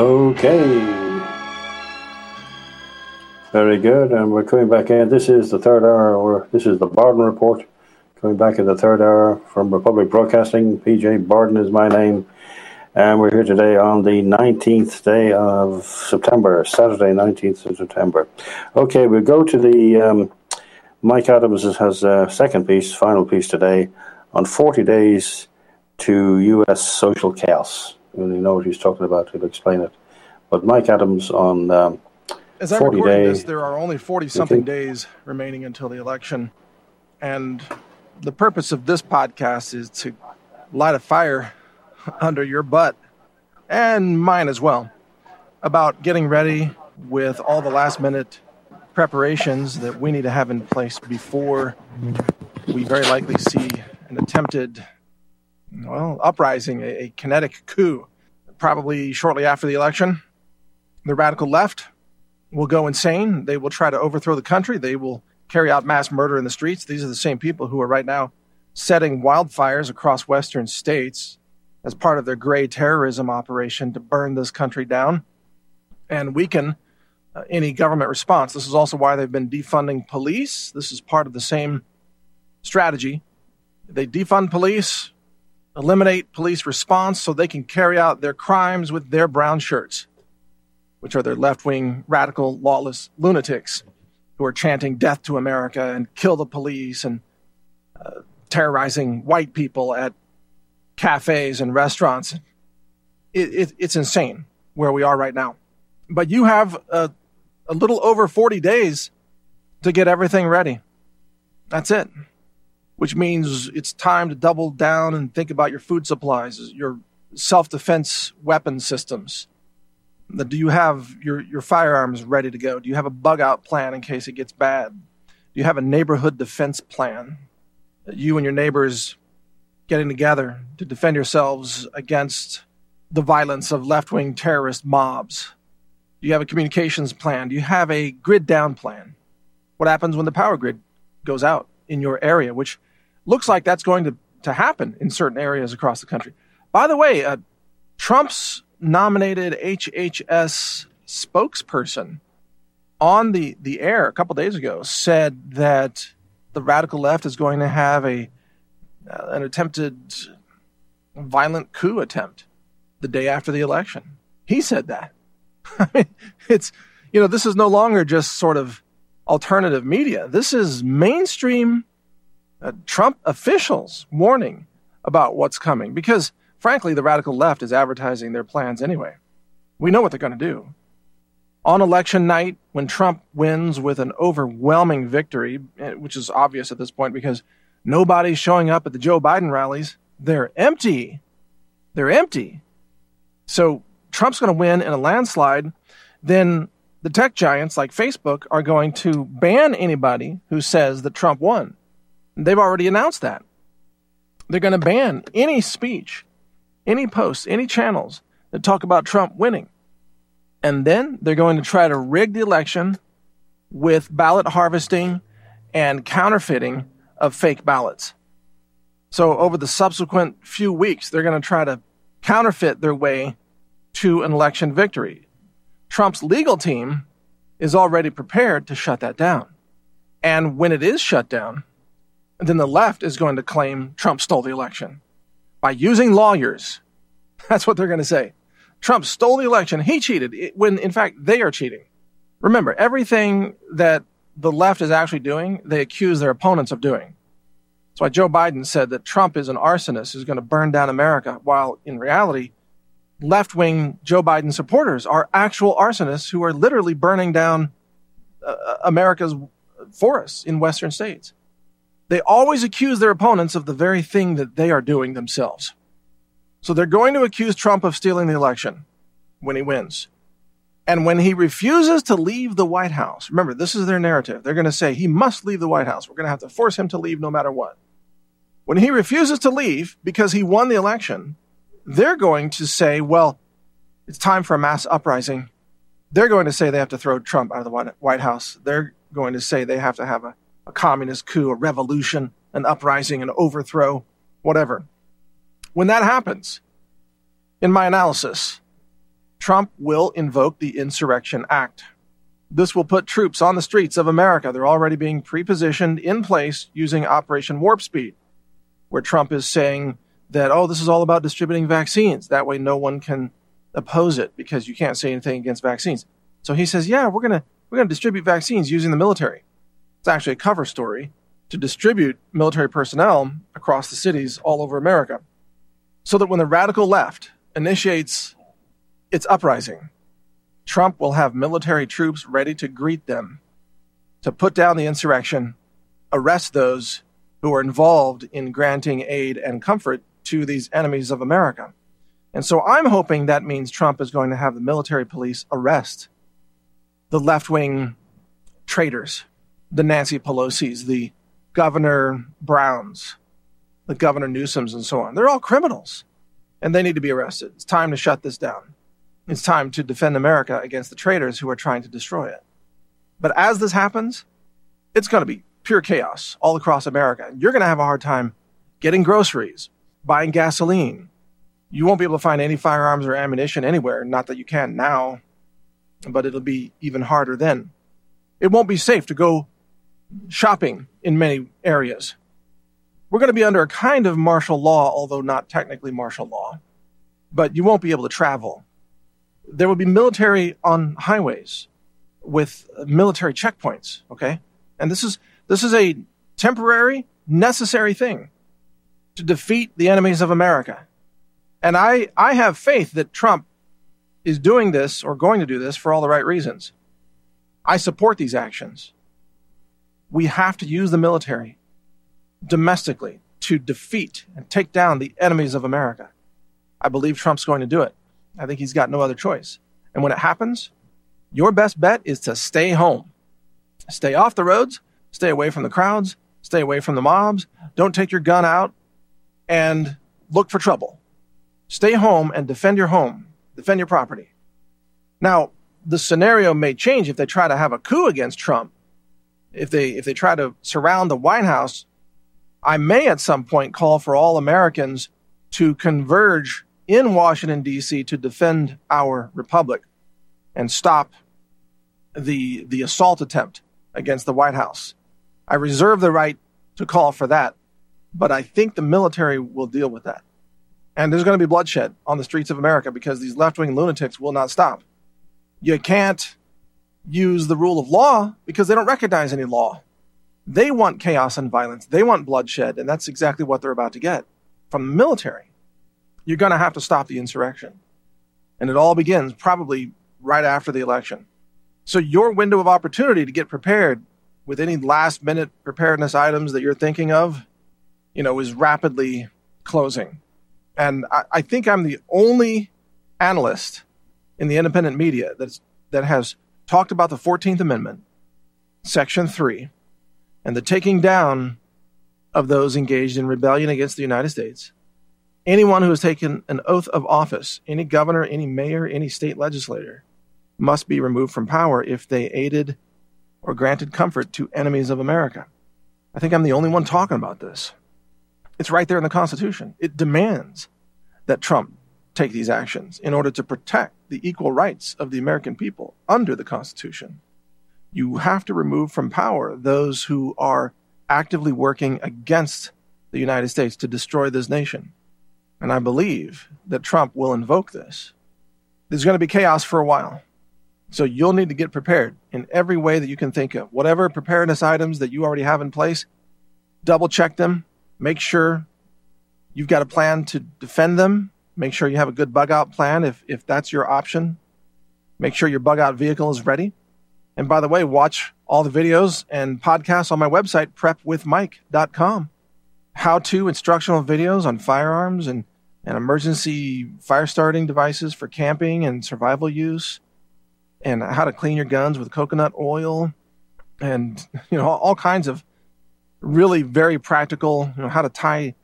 Okay. Very good, and we're coming back in. This is the third hour, or this is the Bardon Report. Coming back in the third hour from Republic Broadcasting. PJ Bardon is my name, and we're here today on the 19th day of September, Saturday, 19th of September. Okay, we'll go to the. Um, Mike Adams has a second piece, final piece today, on 40 days to U.S. social chaos. When you know what he's talking about, he'll explain it. But Mike Adams on um, As I 40 record day- this, there are only 40 something days remaining until the election. And the purpose of this podcast is to light a fire under your butt and mine as well about getting ready with all the last minute preparations that we need to have in place before we very likely see an attempted well uprising a, a kinetic coup probably shortly after the election the radical left will go insane. They will try to overthrow the country. They will carry out mass murder in the streets. These are the same people who are right now setting wildfires across western states as part of their gray terrorism operation to burn this country down and weaken uh, any government response. This is also why they've been defunding police. This is part of the same strategy. They defund police, eliminate police response so they can carry out their crimes with their brown shirts which are their left wing, radical, lawless lunatics who are chanting death to America and kill the police and uh, terrorizing white people at cafes and restaurants. It, it, it's insane where we are right now. But you have a, a little over 40 days to get everything ready. That's it. Which means it's time to double down and think about your food supplies, your self defense weapon systems. Do you have your, your firearms ready to go? Do you have a bug out plan in case it gets bad? Do you have a neighborhood defense plan? You and your neighbors getting together to defend yourselves against the violence of left wing terrorist mobs? Do you have a communications plan? Do you have a grid down plan? What happens when the power grid goes out in your area, which looks like that's going to, to happen in certain areas across the country? By the way, uh, Trump's nominated HHS spokesperson on the, the air a couple days ago said that the radical left is going to have a uh, an attempted violent coup attempt the day after the election. He said that. I mean, it's you know this is no longer just sort of alternative media. This is mainstream uh, Trump officials warning about what's coming because frankly the radical left is advertising their plans anyway. We know what they're going to do. On election night, when Trump wins with an overwhelming victory, eh, which is obvious at this point because nobody's showing up at the Joe Biden rallies, they're empty. They're empty. So Trump's going to win in a landslide. Then the tech giants like Facebook are going to ban anybody who says that Trump won. They've already announced that. They're going to ban any speech, any posts, any channels that talk about Trump winning. And then they're going to try to rig the election with ballot harvesting and counterfeiting of fake ballots. So, over the subsequent few weeks, they're going to try to counterfeit their way to an election victory. Trump's legal team is already prepared to shut that down. And when it is shut down, then the left is going to claim Trump stole the election by using lawyers. That's what they're going to say. Trump stole the election. He cheated when, in fact, they are cheating. Remember, everything that the left is actually doing, they accuse their opponents of doing. That's why Joe Biden said that Trump is an arsonist who's going to burn down America, while in reality, left wing Joe Biden supporters are actual arsonists who are literally burning down uh, America's forests in western states. They always accuse their opponents of the very thing that they are doing themselves. So they're going to accuse Trump of stealing the election when he wins. And when he refuses to leave the White House, remember, this is their narrative. They're going to say he must leave the White House. We're going to have to force him to leave no matter what. When he refuses to leave because he won the election, they're going to say, well, it's time for a mass uprising. They're going to say they have to throw Trump out of the White- House. They're going to say they have to have a, a communist coup, a revolution, an uprising, an overthrow, whatever. When that happens, in my analysis, Trump will invoke the Insurrection Act. This will put troops on the streets of America. They're already being prepositioned in place using Operation Warp Speed, where Trump is saying that, oh, this is all about distributing vaccines. That way no one can oppose it because you can't say anything against vaccines. So he says, yeah, we're going to we're going to distribute vaccines using the military. It's actually a cover story to distribute military personnel across the cities all over America so that when the radical left initiates its uprising, Trump will have military troops ready to greet them, to put down the insurrection, arrest those who are involved in granting aid and comfort to these enemies of America. And so I'm hoping that means Trump is going to have the military police arrest the left wing traitors, the Nancy Pelosi's, the Governor Browns, the Governor Newsoms, and so on. They're all criminals, and they need to be arrested. It's time to shut this down. It's time to defend America against the traitors who are trying to destroy it. But as this happens, it's going to be pure chaos all across America. You're going to have a hard time getting groceries, buying gasoline. You won't be able to find any firearms or ammunition anywhere. Not that you can now, but it'll be even harder then. It won't be safe to go shopping in many areas. We're going to be under a kind of martial law, although not technically martial law, but you won't be able to travel. There will be military on highways with military checkpoints, okay? And this is this is a temporary, necessary thing to defeat the enemies of America. And I, I have faith that Trump is doing this or going to do this for all the right reasons. I support these actions we have to use the military domestically to defeat and take down the enemies of America. I believe Trump's going to do it. I think he's got no other choice. And when it happens, your best bet is to stay home. Stay off the roads, stay away from the crowds, stay away from the mobs, don't take your gun out, and look for trouble. Stay home and defend your home, defend your property. Now, the scenario may change if they try to have a coup against Trump if they if they try to surround the White House, I may at some point call for all Americans to converge in Washington D.C. to defend our republic and stop the the assault attempt against the White House. I reserve the right to call for that, but I think the military will deal with that. And there's going to be bloodshed on the streets of America because these left-wing lunatics will not stop. You can't use the rule of law because they don't recognize any law. They want chaos and violence. They want bloodshed, and that's exactly what they're about to get from the military. You're going to have to stop the insurrection. And it all begins probably right after the election. So your window of opportunity to get prepared with any last minute preparedness items that you're thinking of, you know, is rapidly closing. And I, I think I'm the only analyst in the independent media that's, that has talked about the 14th Amendment, Section 3, and the taking down of those engaged in rebellion against the United States. Anyone who has taken an oath of office, any governor, any mayor, any state legislator, must be removed from power if they aided or granted comfort to enemies of America. I think I'm the only one talking about this. It's right there in the Constitution. It demands that Trump take these actions in order to protect the equal rights of the American people under the Constitution. You have to remove from power those who are actively working against the United States to destroy this nation. And I believe that Trump will invoke this. There's going to be chaos for a while. So you'll need to get prepared in every way that you can think of. Whatever preparedness items that you already have in place, double check them. Make sure you've got a plan to defend them Make sure you have a good bug out plan if, if that's your option. Make sure your bug out vehicle is ready. And by the way, watch all the videos and podcasts on my website, prepwithmike.com. How to instructional videos on firearms and, and emergency fire starting devices for camping and survival use, and how to clean your guns with coconut oil, and you know all, all kinds of really very practical, you know, how to tie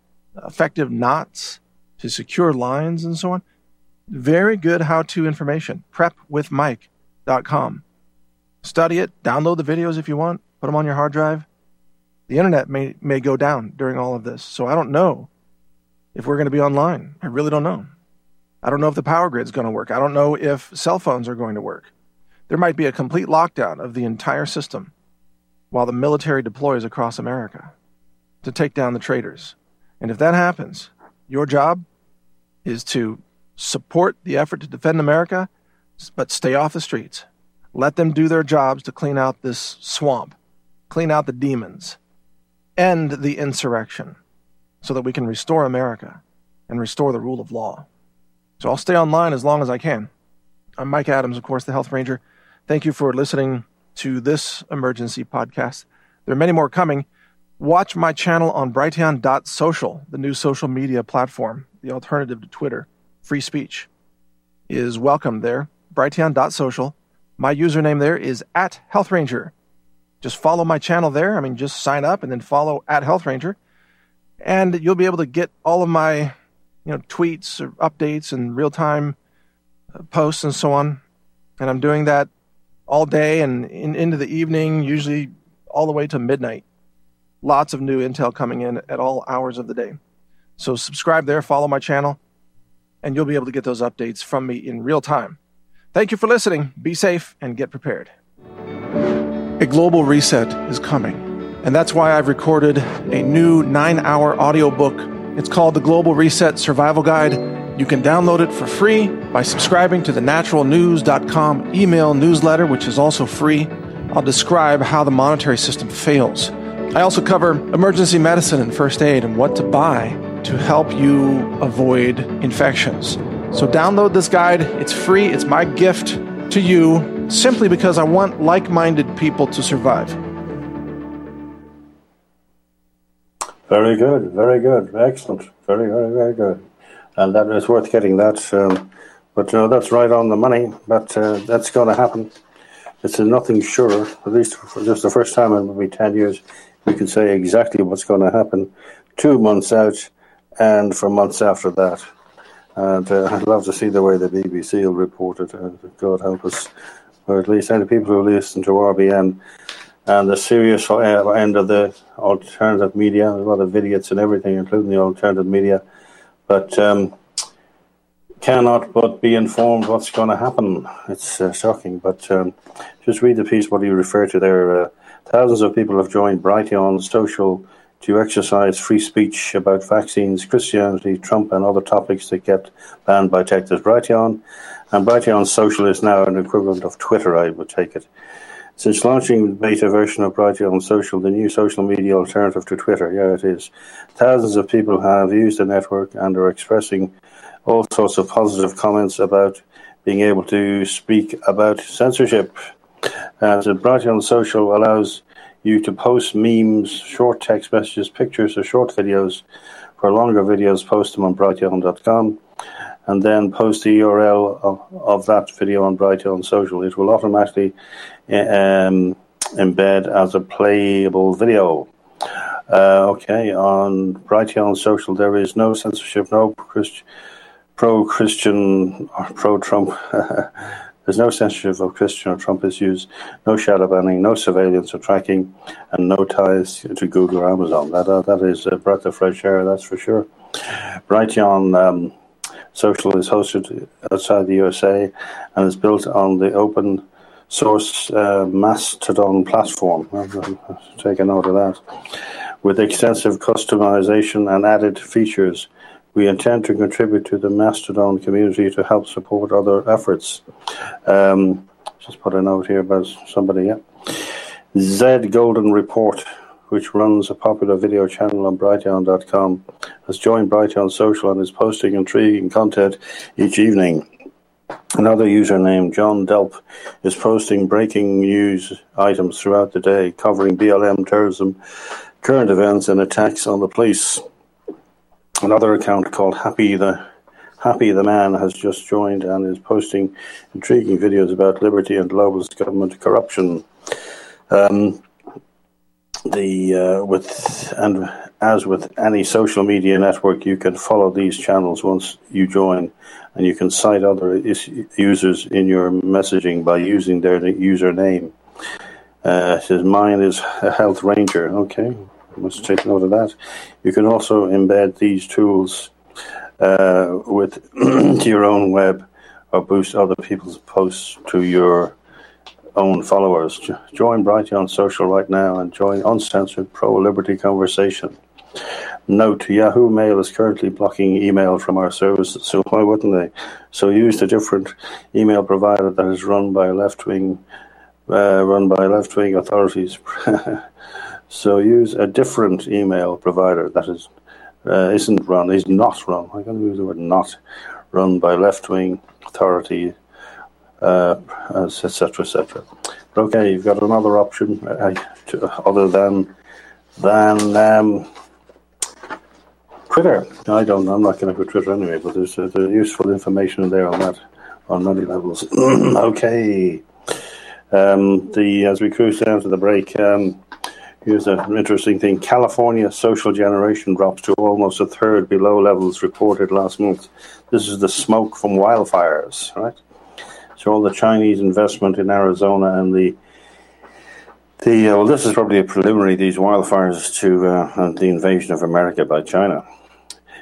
effective knots to secure lines and so on. Very good how to information. Prepwithmike.com. Study it, download the videos if you want, put them on your hard drive. The internet may, may go down during all of this, so I don't know if we're going to be online. I really don't know. I don't know if the power grid's going to work. I don't know if cell phones are going to work. There might be a complete lockdown of the entire system while the military deploys across America to take down the traitors. And if that happens, your job is to support the effort to defend America, but stay off the streets. Let them do their jobs to clean out this swamp, clean out the demons, end the insurrection, so that we can restore America and restore the rule of law. So I'll stay online as long as I can. I'm Mike Adams, of course, the Health Ranger. Thank you for listening to this emergency podcast. There are many more coming. Watch my channel on Brighteon.social, the new social media platform, the alternative to Twitter. Free speech is welcome there. Brighteon.social. My username there is at Health Ranger. Just follow my channel there. I mean, just sign up and then follow at Health Ranger. And you'll be able to get all of my you know, tweets or updates and real time uh, posts and so on. And I'm doing that all day and in, into the evening, usually all the way to midnight. Lots of new intel coming in at all hours of the day. So subscribe there, follow my channel, and you'll be able to get those updates from me in real time. Thank you for listening. Be safe and get prepared. A global reset is coming, and that's why I've recorded a new nine hour audiobook. It's called The Global Reset Survival Guide. You can download it for free by subscribing to the naturalnews.com email newsletter, which is also free. I'll describe how the monetary system fails. I also cover emergency medicine and first aid and what to buy to help you avoid infections. So download this guide. It's free. It's my gift to you simply because I want like minded people to survive. Very good, very good, excellent, very, very, very good, and that is worth getting that. Um, but uh, that's right on the money. But uh, that's going to happen. It's nothing sure. At least for just the first time in maybe ten years, we can say exactly what's going to happen two months out and for months after that. And uh, I'd love to see the way the BBC will report it. Uh, God help us, or at least any people who listen to RBN and the serious uh, end of the alternative media. A lot of idiots and everything, including the alternative media, but um, cannot but be informed what's going to happen. It's uh, shocking, but um, just read the piece. What you refer to there. Thousands of people have joined Brighteon Social to exercise free speech about vaccines, Christianity, Trump, and other topics that get banned by Texas Brighteon. And Brighteon Social is now an equivalent of Twitter, I would take it. Since launching the beta version of Brighteon Social, the new social media alternative to Twitter, yeah, it is, thousands of people have used the network and are expressing all sorts of positive comments about being able to speak about censorship. And Brighteon Social allows you to post memes, short text messages, pictures, or short videos. For longer videos, post them on brighteon.com and then post the URL of, of that video on Brighteon Social. It will automatically um, embed as a playable video. Uh, okay, on Brighteon Social, there is no censorship, no pro Christian or pro Trump There's no censorship of Christian or Trump issues, no shadow banning, no surveillance or tracking, and no ties to Google or Amazon. That uh, that is a breath of fresh air, that's for sure. Brighteon um, Social is hosted outside the USA and is built on the open source uh, Mastodon platform. Take a note of that. With extensive customization and added features we intend to contribute to the Mastodon community to help support other efforts. Um, just put a note here about somebody. Yeah. Z Golden Report, which runs a popular video channel on Brighteon.com, has joined Brighteon Social and is posting intriguing content each evening. Another user named John Delp is posting breaking news items throughout the day covering BLM terrorism, current events, and attacks on the police. Another account called Happy the Happy the Man has just joined and is posting intriguing videos about liberty and globalist government corruption. Um, the uh, with and as with any social media network, you can follow these channels once you join, and you can cite other is- users in your messaging by using their username. Uh, says mine is a health ranger. Okay, must take note of that. You can also embed these tools uh, with your own web or boost other people's posts to your own followers. Join Brighteon social right now and join uncensored pro-liberty conversation. Note, Yahoo Mail is currently blocking email from our service, so why wouldn't they? So use a different email provider that is run by left-wing, uh, run by left-wing authorities. so use a different email provider that is uh, isn't run, is not run. I can use the word not run by left-wing authority, uh, etc., etc. But okay, you've got another option uh, to, other than than. Um, Twitter. I don't. I'm not going to go Twitter anyway. But there's uh, there's useful information there on that on many levels. okay. Um, the as we cruise down to the break. Um, Here's an interesting thing. California social generation drops to almost a third below levels reported last month. This is the smoke from wildfires, right? So all the Chinese investment in Arizona and the the uh, well, this is probably a preliminary. These wildfires to uh, the invasion of America by China.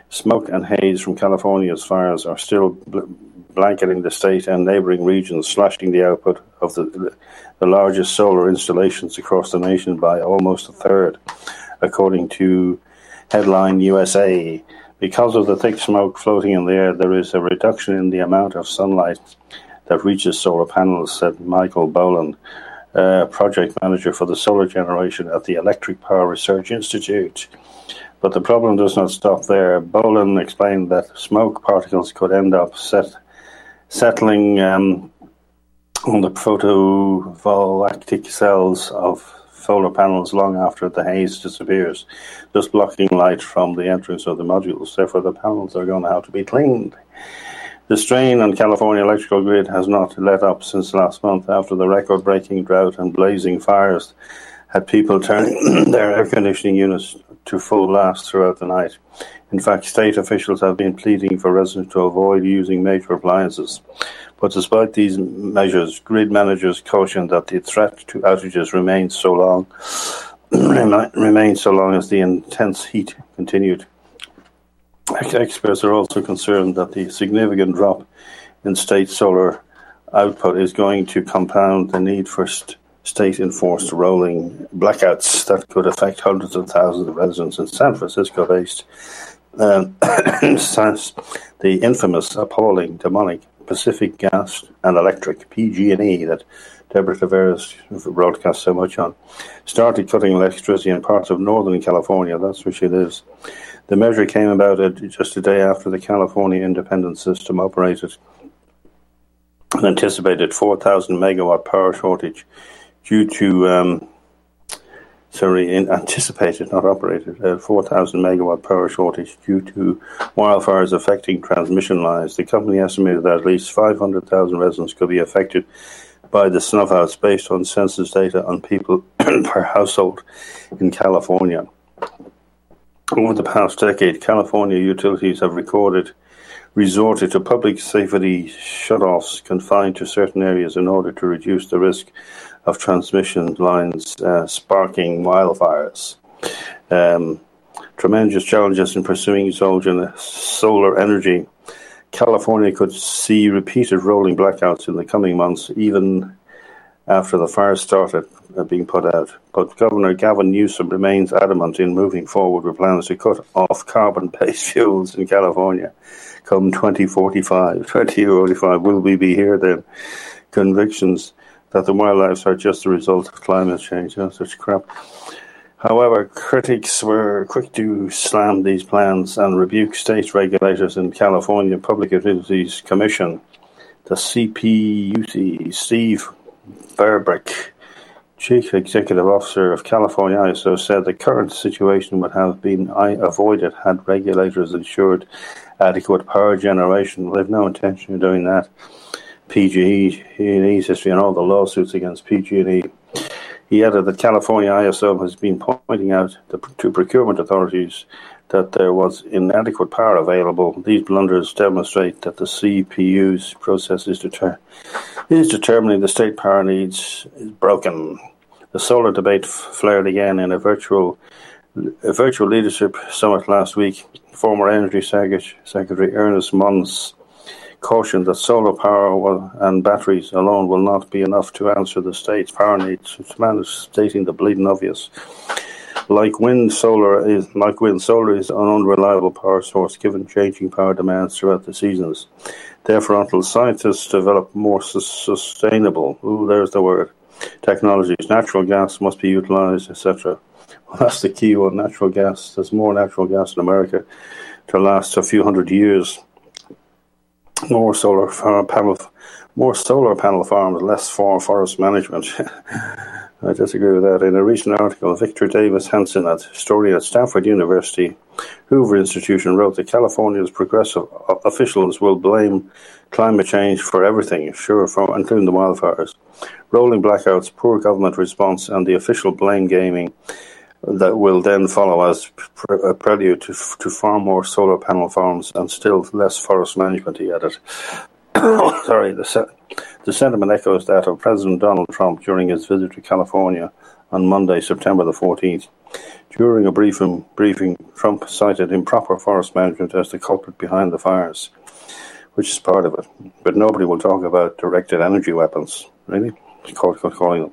Smoke and haze from California's fires are still bl- blanketing the state and neighboring regions, slashing the output of the, the largest solar installations across the nation by almost a third, according to Headline USA. Because of the thick smoke floating in the air, there is a reduction in the amount of sunlight that reaches solar panels, said Michael Boland, uh, project manager for the solar generation at the Electric Power Research Institute. But the problem does not stop there. Boland explained that smoke particles could end up set, settling um, on the photovoltaic cells of solar panels long after the haze disappears, just blocking light from the entrance of the modules. Therefore, the panels are going to have to be cleaned. The strain on California electrical grid has not let up since last month after the record breaking drought and blazing fires had people turning their air conditioning units to full blast throughout the night. In fact, state officials have been pleading for residents to avoid using major appliances. But despite these measures, grid managers caution that the threat to outages remains so long remains so long as the intense heat continued. Experts are also concerned that the significant drop in state solar output is going to compound the need for st- state enforced rolling blackouts that could affect hundreds of thousands of residents in San Francisco based. Um, the infamous, appalling, demonic Pacific Gas and Electric (PG&E) that Deborah Tavares broadcast so much on started cutting electricity in parts of northern California. That's where she lives. The measure came about just a day after the California Independent System operated an anticipated 4,000 megawatt power shortage due to, um, sorry, anticipated, not operated, a 4,000 megawatt power shortage due to wildfires affecting transmission lines. The company estimated that at least 500,000 residents could be affected by the snuffouts based on census data on people per household in California. Over the past decade, California utilities have recorded resorted to public safety shutoffs confined to certain areas in order to reduce the risk of transmission lines uh, sparking wildfires. Um, tremendous challenges in pursuing solar energy. California could see repeated rolling blackouts in the coming months, even after the fires started uh, being put out. But Governor Gavin Newsom remains adamant in moving forward with plans to cut off carbon based fuels in California come 2045. 2045, will we be here then? Convictions that the wildlife are just a result of climate change. Know, such crap. However, critics were quick to slam these plans and rebuke state regulators in California Public Utilities Commission. The CPUC, Steve Berberich, Chief Executive Officer of California ISO, said the current situation would have been avoided had regulators ensured adequate power generation. They've no intention of doing that. PG&E's history and all the lawsuits against PG&E. He added that California ISO has been pointing out to procurement authorities that there was inadequate power available. These blunders demonstrate that the CPU's process is, deter- is determining the state power needs is broken. The solar debate flared again in a virtual A virtual leadership summit last week, former Energy Secretary Ernest Moniz cautioned that solar power will, and batteries alone will not be enough to answer the state's power needs. This man is stating the bleeding obvious. Like wind, solar is like wind, solar is an unreliable power source given changing power demands throughout the seasons. Therefore, until scientists develop more su- sustainable, ooh, there's the word, technologies, natural gas must be utilized, etc. Well, that's the key one. Natural gas. There's more natural gas in America to last a few hundred years. More solar panel, more solar panel farms, less for forest management. I disagree with that. In a recent article, Victor Davis Hanson, a historian at Stanford University Hoover Institution, wrote that California's progressive officials will blame climate change for everything, sure, for, including the wildfires, rolling blackouts, poor government response, and the official blame gaming that will then follow as a uh, prelude to, to far more solar panel farms and still less forest management, he added. Sorry, the, the sentiment echoes that of President Donald Trump during his visit to California on Monday, September the 14th. During a briefing, briefing, Trump cited improper forest management as the culprit behind the fires, which is part of it. But nobody will talk about directed energy weapons, really, calling them.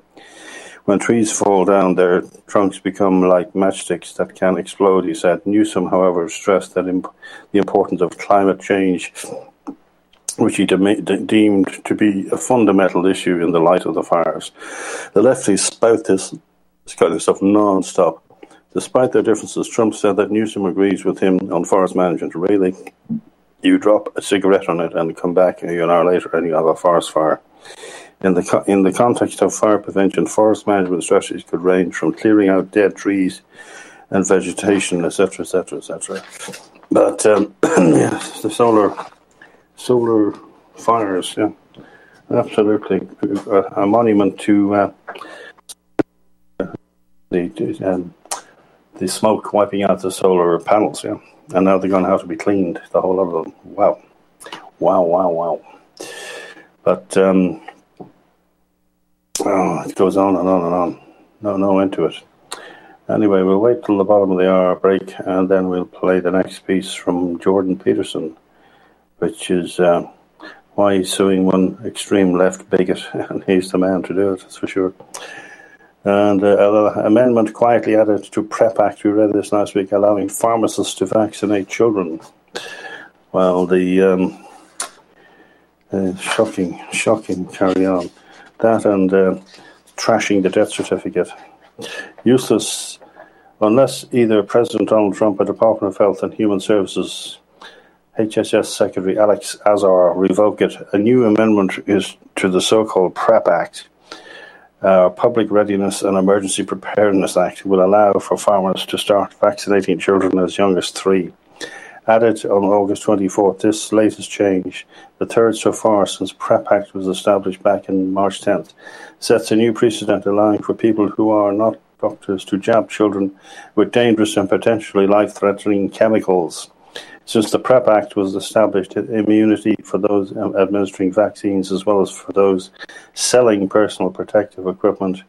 When trees fall down, their trunks become like matchsticks that can explode, he said. Newsom, however, stressed that imp- the importance of climate change, which he de- de- deemed to be a fundamental issue in the light of the fires. The lefties spout this, this kind of stuff non-stop. Despite their differences, Trump said that Newsom agrees with him on forest management. Really, you drop a cigarette on it and come back an hour later and you have a forest fire. In the, in the context of fire prevention, forest management strategies could range from clearing out dead trees and vegetation, etc., etc., etc. But um, the solar solar fires, yeah, absolutely, a, a monument to uh, the um, the smoke wiping out the solar panels, yeah, and now they're going to have to be cleaned, the whole of them. Wow, wow, wow, wow. But um, Oh, it goes on and on and on. No, no end to it. Anyway, we'll wait till the bottom of the hour break and then we'll play the next piece from Jordan Peterson, which is uh, why he's suing one extreme left bigot, and he's the man to do it, that's for sure. And uh, amendment quietly added to PrEP Act, we read this last week, allowing pharmacists to vaccinate children. Well, the um, uh, shocking, shocking carry on that and uh, trashing the death certificate. Useless unless either President Donald Trump or Department of Health and Human Services HHS Secretary Alex Azar revoke it. A new amendment is to the so-called PrEP Act, uh, Public Readiness and Emergency Preparedness Act, will allow for farmers to start vaccinating children as young as three. Added on August 24th, this latest change, the third so far since PrEP Act was established back in March 10th, sets a new precedent allowing for people who are not doctors to jab children with dangerous and potentially life-threatening chemicals. Since the PrEP Act was established, immunity for those administering vaccines as well as for those selling personal protective equipment,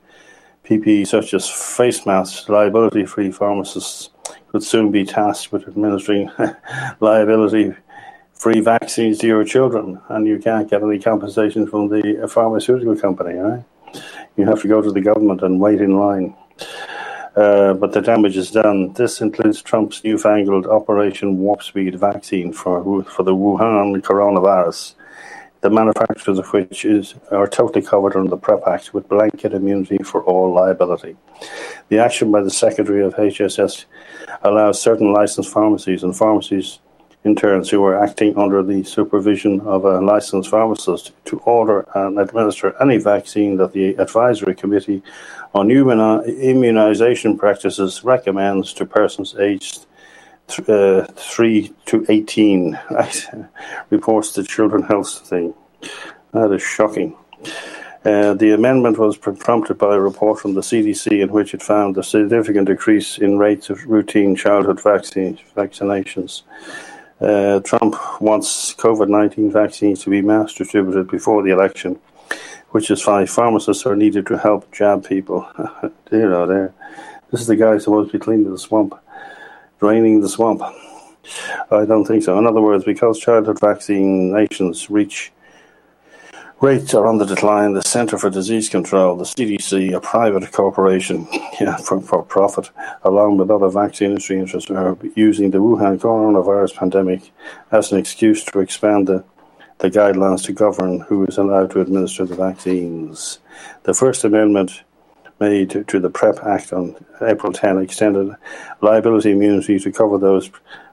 PPE such as face masks, liability-free pharmacists could soon be tasked with administering liability free vaccines to your children, and you can't get any compensation from the pharmaceutical company. Right? You have to go to the government and wait in line. Uh, but the damage is done. This includes Trump's newfangled Operation Warp Speed vaccine for for the Wuhan coronavirus, the manufacturers of which is are totally covered under the PrEP Act with blanket immunity for all liability. The action by the Secretary of HSS allows certain licensed pharmacies and pharmacies interns who are acting under the supervision of a licensed pharmacist to order and administer any vaccine that the Advisory Committee on Immunization Practices recommends to persons aged uh, 3 to 18, reports the Children Health thing. That is shocking. Uh, the amendment was prompted by a report from the CDC in which it found a significant decrease in rates of routine childhood vaccine, vaccinations. Uh, Trump wants COVID 19 vaccines to be mass distributed before the election, which is why pharmacists are needed to help jab people. you know, there. This is the guy supposed to be cleaning the swamp, draining the swamp. I don't think so. In other words, because childhood vaccinations reach rates are on the decline, the Center for Disease Control, the CDC, a private corporation yeah, for, for profit, along with other vaccine industry interests, are using the Wuhan coronavirus pandemic as an excuse to expand the, the guidelines to govern who is allowed to administer the vaccines. The First Amendment made to the PrEP Act on April 10 extended liability immunity to cover those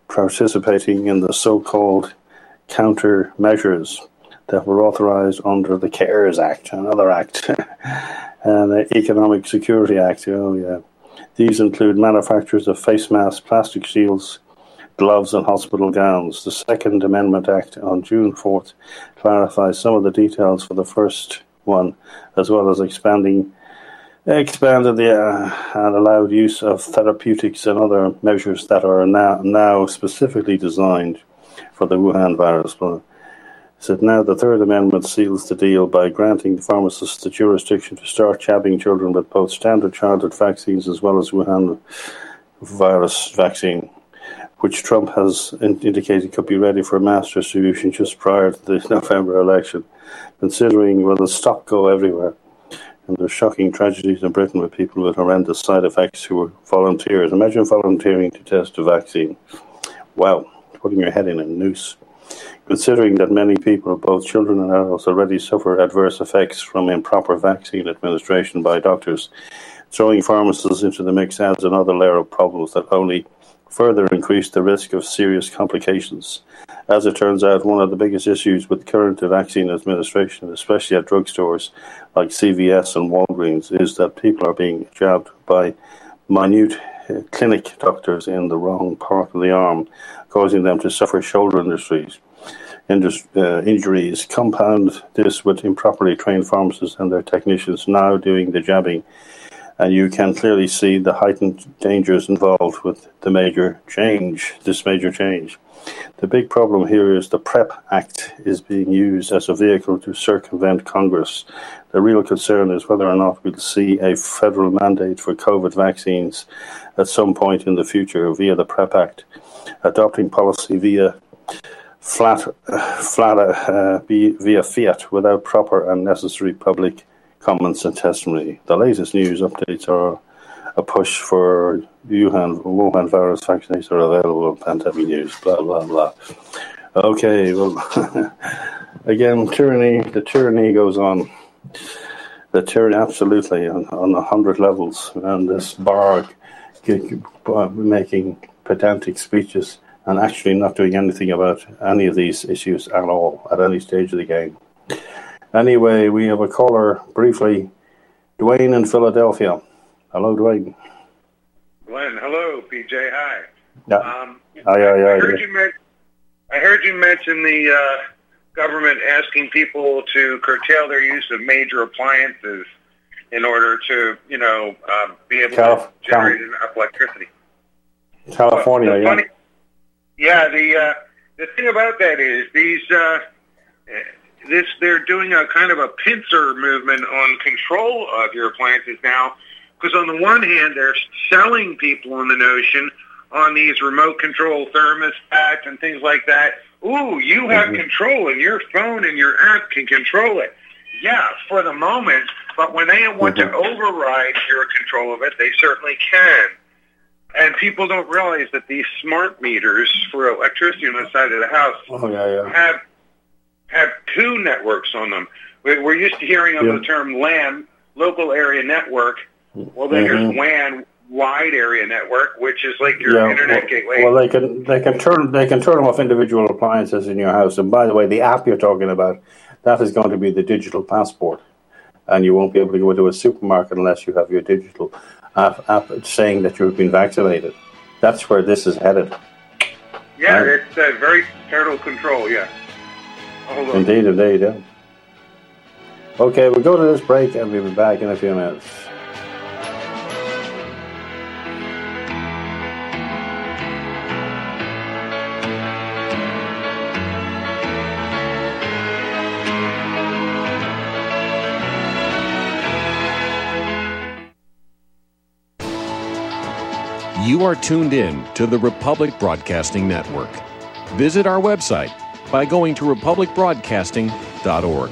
participating in the so-called countermeasures that were authorized under the CARES Act, another act, and the Economic Security Act. Oh, yeah. These include manufacturers of face masks, plastic shields, gloves, and hospital gowns. The Second Amendment Act on June 4th clarifies some of the details for the first one, as well as expanding expanded the uh, and allowed use of therapeutics and other measures that are now, now specifically designed for the Wuhan virus. But said now the Third Amendment seals the deal by granting the pharmacists the jurisdiction to start jabbing children with both standard childhood vaccines as well as Wuhan virus vaccine, which Trump has indicated could be ready for mass distribution just prior to the November election, considering will the stock go everywhere. And there's shocking tragedies in Britain with people with horrendous side effects who were volunteers. Imagine volunteering to test a vaccine. Wow, putting your head in a noose. Considering that many people, both children and adults, already suffer adverse effects from improper vaccine administration by doctors, throwing pharmacists into the mix adds another layer of problems that only further increase the risk of serious complications. As it turns out, one of the biggest issues with current vaccine administration, especially at drugstores like CVS and Walgreens, is that people are being jabbed by minute uh, clinic doctors in the wrong part of the arm, causing them to suffer shoulder injuries. Uh, injuries compound this with improperly trained pharmacists and their technicians now doing the jabbing and you can clearly see the heightened dangers involved with the major change, this major change. The big problem here is the PrEP Act is being used as a vehicle to circumvent Congress. The real concern is whether or not we'll see a federal mandate for COVID vaccines at some point in the future via the PrEP Act. Adopting policy via flat, flat uh, via fiat without proper and necessary public comments and testimony. The latest news updates are a push for Wuhan, Wuhan virus vaccines are available on Pandemic News, blah, blah, blah. Okay, well, again, tyranny, the tyranny goes on. The tyranny, absolutely, on, on a hundred levels. And this bar making pedantic speeches and actually not doing anything about any of these issues at all at any stage of the game. Anyway, we have a caller briefly. Dwayne in Philadelphia. Hello, Dwayne. Glenn, hello. PJ, hi. Yeah. Um, hi, hi, hi, I, heard You men- I heard you mention the uh, government asking people to curtail their use of major appliances in order to, you know, uh, be able Calif- to generate enough electricity. California, yeah. Funny, yeah, the uh, the thing about that is these uh, this they're doing a kind of a pincer movement on control of your appliances now because on the one hand they're selling people on the notion on these remote control thermostats and things like that ooh you have mm-hmm. control and your phone and your app can control it yeah for the moment but when they want mm-hmm. to override your control of it they certainly can and people don't realize that these smart meters for electricity on the side of the house oh, yeah, yeah. have have two networks on them. We're used to hearing of yeah. the term LAN, local area network. Well, then mm-hmm. there's WAN, wide area network, which is like your yeah, internet well, gateway. Well, they can they can turn they can turn off individual appliances in your house. And by the way, the app you're talking about, that is going to be the digital passport, and you won't be able to go to a supermarket unless you have your digital app, app saying that you've been vaccinated. That's where this is headed. Yeah, right? it's uh, very total control. Yeah. Indeed, indeed, yeah. Okay, we'll go to this break and we'll be back in a few minutes. You are tuned in to the Republic Broadcasting Network. Visit our website by going to republicbroadcasting.org.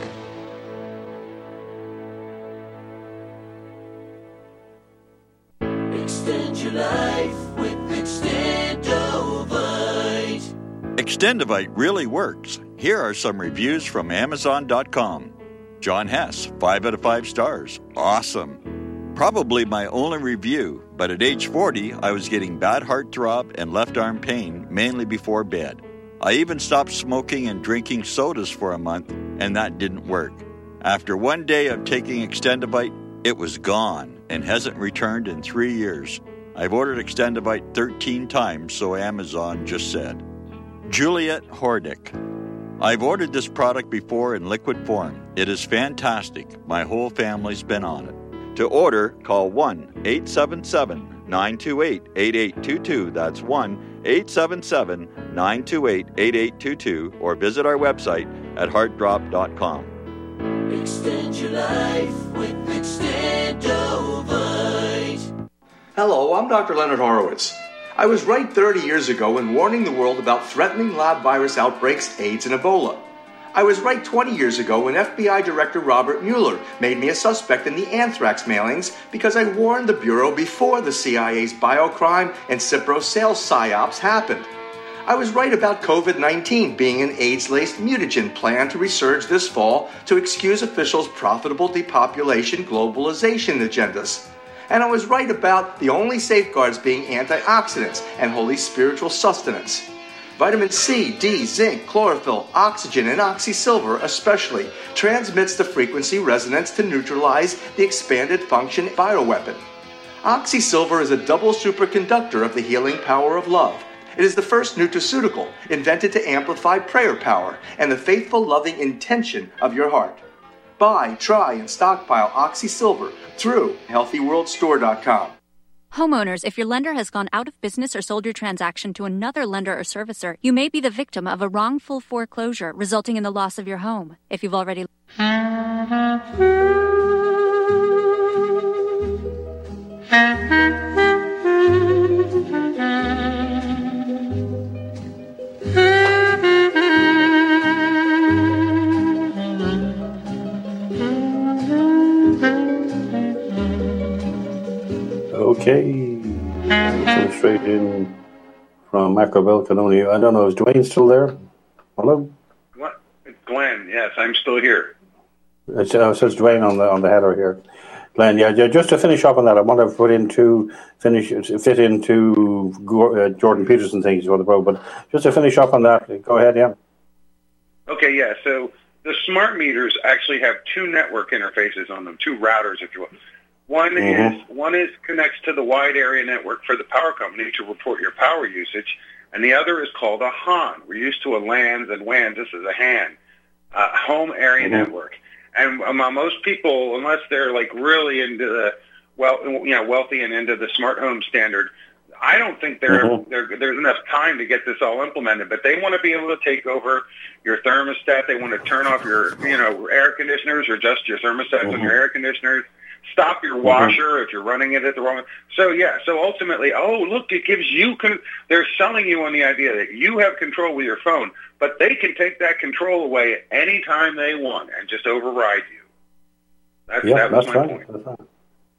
Extend your life with Extendovite. Extendovite really works. Here are some reviews from Amazon.com. John Hess, 5 out of 5 stars. Awesome. Probably my only review, but at age 40, I was getting bad heart throb and left arm pain, mainly before bed. I even stopped smoking and drinking sodas for a month, and that didn't work. After one day of taking Extendovite, it was gone and hasn't returned in three years. I've ordered Extendovite 13 times, so Amazon just said. Juliet Hordick. I've ordered this product before in liquid form. It is fantastic. My whole family's been on it. To order, call 1 877 928 8822. That's 1 877 928 8822 or visit our website at heartdrop.com. Extend your life with Extendovite. Hello, I'm Dr. Leonard Horowitz. I was right 30 years ago in warning the world about threatening lab virus outbreaks, AIDS, and Ebola. I was right 20 years ago when FBI Director Robert Mueller made me a suspect in the anthrax mailings because I warned the Bureau before the CIA's biocrime and Cipro sales psyops happened. I was right about COVID 19 being an AIDS laced mutagen plan to resurge this fall to excuse officials' profitable depopulation globalization agendas. And I was right about the only safeguards being antioxidants and holy spiritual sustenance. Vitamin C, D, zinc, chlorophyll, oxygen, and oxysilver especially transmits the frequency resonance to neutralize the expanded function bioweapon. Oxysilver is a double superconductor of the healing power of love. It is the first nutraceutical invented to amplify prayer power and the faithful, loving intention of your heart. Buy, try, and stockpile Oxysilver through HealthyWorldStore.com. Homeowners, if your lender has gone out of business or sold your transaction to another lender or servicer, you may be the victim of a wrongful foreclosure resulting in the loss of your home. If you've already Okay. Straight in from Macroville, Canonia. I don't know, is Dwayne still there? Hello? What? It's Glenn, yes, I'm still here. It uh, says Dwayne on the on the header here. Glenn, yeah, yeah, just to finish up on that, I want to put into finish fit into uh, Jordan Peterson things you the go, but just to finish up on that, go ahead, yeah. Okay, yeah. So the smart meters actually have two network interfaces on them, two routers, if you will. One Mhm. is one is connects to the wide area network for the power company to report your power usage, and the other is called a HAN. We're used to a LANs and WANs. This is a HAN, uh, home area Mhm. network. And um, most people, unless they're like really into the well, you know, wealthy and into the smart home standard, I don't think there, Mhm. there's enough time to get this all implemented. But they want to be able to take over your thermostat. They want to turn off your you know air conditioners or adjust your thermostats on Mhm. your air conditioners. Stop your mm-hmm. washer if you're running it at the wrong. So yeah. So ultimately, oh look, it gives you. Con- they're selling you on the idea that you have control with your phone, but they can take that control away anytime they want and just override you. That's, Yeah, that that's my right. point. That's right.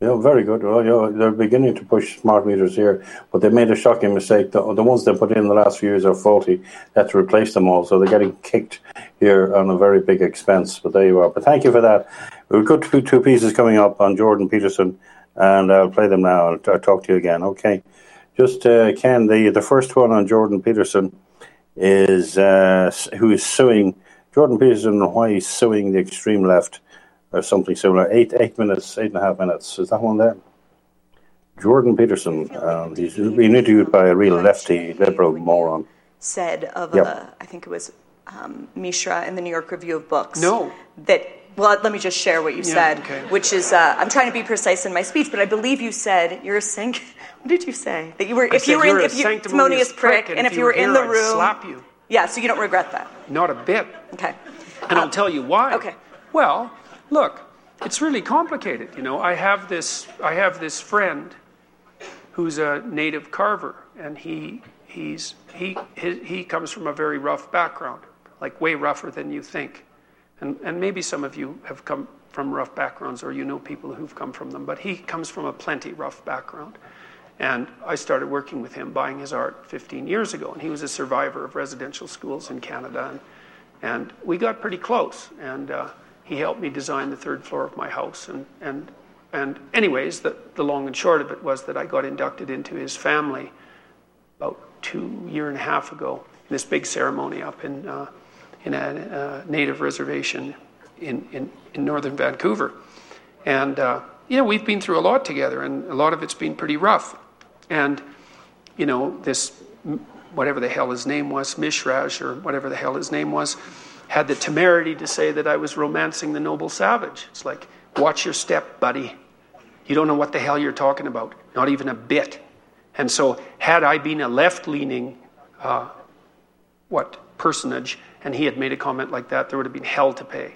Yeah, very good. Well, you know, they're beginning to push smart meters here, but they made a shocking mistake. The, the ones they put in the last few years are faulty. They had to replace them all, so they're getting kicked here on a very big expense. But there you are. But thank you for that. We've got two, two pieces coming up on Jordan Peterson, and I'll play them now. I'll, I'll talk to you again. Okay. Just uh, Ken, the the first one on Jordan Peterson is uh, who is suing Jordan Peterson and why he's suing the extreme left or something similar. Eight eight minutes, eight and a half minutes. Is that one there? Jordan Peterson. um, he's been interviewed by a real lefty liberal moron. said of Yep. uh, I think it was um, Mishra in the New York Review of Books. No. That well, let me just share what you Yeah, said, okay. which is uh, I'm trying to be precise in my speech, but I believe you said you're a sink. What did you say? That you were I if you said were you're in a if you sanctimonious prick, prick, and if you were in the I'd room, slap you. Yeah, so you don't regret that. Not a bit. Okay. And I'll tell you why. okay. Well, look, it's really complicated. You know, I have this, I have this friend who's a native carver, and he he's he he, he comes from a very rough background, like way rougher than you think, and and maybe some of you have come from rough backgrounds or you know people who've come from them, but he comes from a plenty rough background. And I started working with him, buying his art 15 years ago, and he was a survivor of residential schools in Canada, and and we got pretty close, and uh, he helped me design the third floor of my house, and and and anyways, the, the long and short of it was that I got inducted into his family about two year and a half ago in this big ceremony up in uh, in a, uh, native reservation in, in, in northern Vancouver. And uh, you know, we've been through a lot together, and a lot of it's been pretty rough. And you know, this whatever the hell his name was, Mishraj or whatever the hell his name was, had the temerity to say that I was romancing the noble savage. It's like, watch your step, buddy. You don't know what the hell you're talking about, not even a bit. And so, had I been a left leaning, uh, what, personage, and he had made a comment like that, there would have been hell to pay.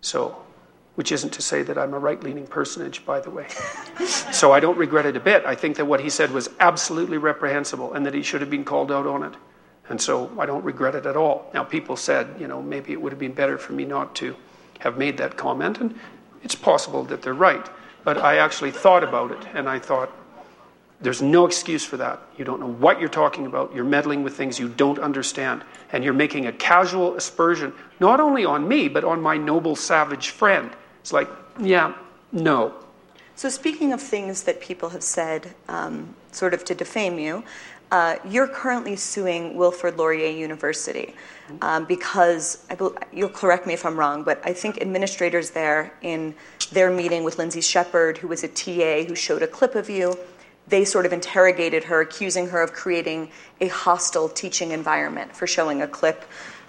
So, which isn't to say that I'm a right leaning personage, by the way. so I don't regret it a bit. I think that what he said was absolutely reprehensible and that he should have been called out on it. And so I don't regret it at all. Now, people said, you know, maybe it would have been better for me not to have made that comment, and it's possible that they're right. But I actually thought about it, and I thought, there's no excuse for that. You don't know what you're talking about. You're meddling with things you don't understand. And you're making a casual aspersion, not only on me, but on my noble savage friend. It's like, yeah, no. So, speaking of things that people have said um, sort of to defame you, uh, you're currently suing Wilfrid Laurier University um, because, be- you'll correct me if I'm wrong, but I think administrators there in their meeting with Lindsay Shepherd, who was a TA who showed a clip of you, they sort of interrogated her, accusing her of creating a hostile teaching environment for showing a clip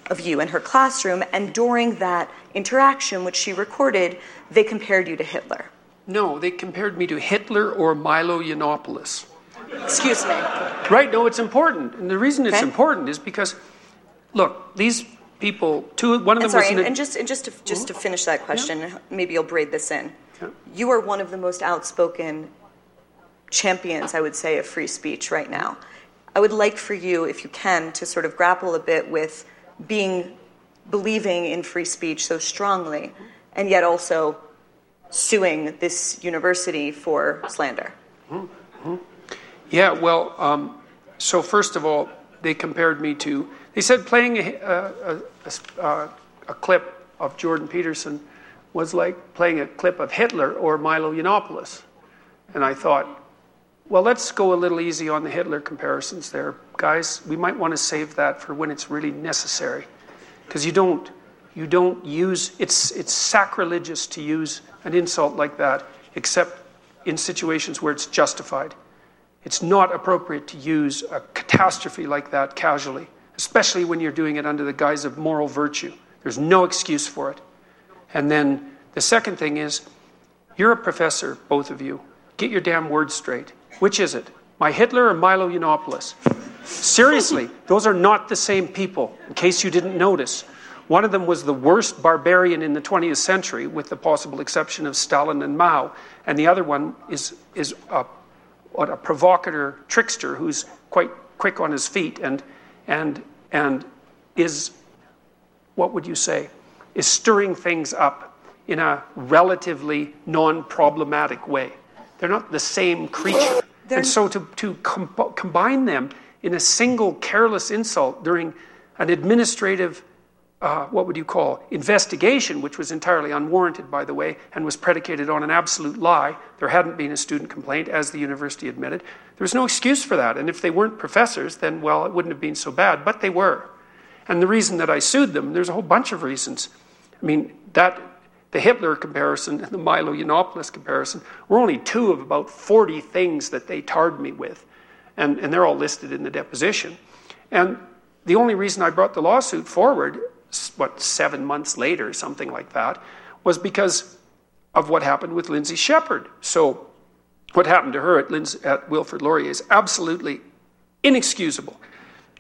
of you in her classroom. And during that interaction, which she recorded, they compared you to Hitler. No, they compared me to Hitler or Milo Yiannopoulos. Excuse me. Right, no, it's important. And the reason it's okay. important is because, look, these people, two, one of them and sorry, was. And, and, just, and just, to, just to oh. finish that question, yeah. maybe you'll braid this in. Yeah. You are one of the most outspoken champions, I would say, of free speech right now. I would like for you, if you can, to sort of grapple a bit with being believing in free speech so strongly and yet also suing this university for slander. Mm-hmm. Yeah, well, um, so first of all, they compared me to, they said playing a, a, a, a, clip of Jordan Peterson was like playing a clip of Hitler or Milo Yiannopoulos. And I thought, well, let's go a little easy on the Hitler comparisons there. Guys, we might want to save that for when it's really necessary. Because you don't, you don't use, it's, it's sacrilegious to use an insult like that, except in situations where it's justified. It's not appropriate to use a catastrophe like that casually, especially when you're doing it under the guise of moral virtue. There's no excuse for it. And then the second thing is, you're a professor, both of you. Get your damn words straight. Which is it? My Hitler or Milo Yiannopoulos? Seriously, those are not the same people, in case you didn't notice. One of them was the worst barbarian in the 20th century, with the possible exception of Stalin and Mao, and the other one is, is a, a provocateur trickster who's quite quick on his feet and, and, and is, what would you say, is stirring things up in a relatively non problematic way. They're not the same creature. They're... And so to, to com- combine them in a single careless insult during an administrative, uh, what would you call, investigation, which was entirely unwarranted, by the way, and was predicated on an absolute lie. There hadn't been a student complaint, as the university admitted. There was no excuse for that. And if they weren't professors, then, well, it wouldn't have been so bad, but they were. And the reason that I sued them, there's a whole bunch of reasons. I mean, that the Hitler comparison and the Milo Yiannopoulos comparison were only two of about 40 things that they tarred me with. And, and they're all listed in the deposition. And the only reason I brought the lawsuit forward, what, seven months later, something like that, was because of what happened with Lindsay Shepherd. So, what happened to her at, Lindsay, at Wilfrid Laurier is absolutely inexcusable.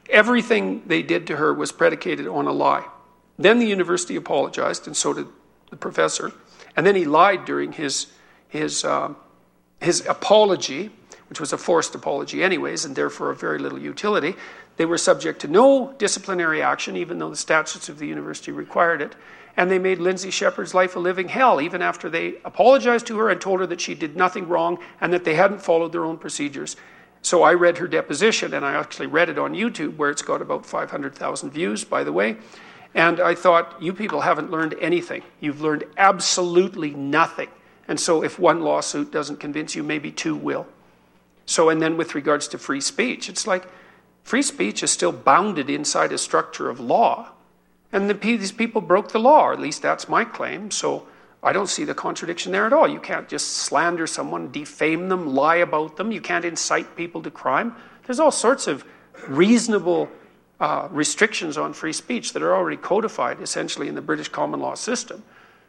Everything they did to her was predicated on a lie. Then the university apologized, and so did the professor, and then he lied during his, his, uh, his apology, which was a forced apology, anyways, and therefore of very little utility. They were subject to no disciplinary action, even though the statutes of the university required it. And they made Lindsay Shepherd's life a living hell, even after they apologized to her and told her that she did nothing wrong and that they hadn't followed their own procedures. So I read her deposition, and I actually read it on YouTube, where it's got about 500,000 views, by the way. And I thought, you people haven't learned anything. You've learned absolutely nothing. And so if one lawsuit doesn't convince you, maybe two will. So, and then with regards to free speech, it's like free speech is still bounded inside a structure of law. And the, these people broke the law, or at least that's my claim. So I don't see the contradiction there at all. You can't just slander someone, defame them, lie about them. You can't incite people to crime. There's all sorts of reasonable uh, restrictions on free speech that are already codified essentially in the British common law system.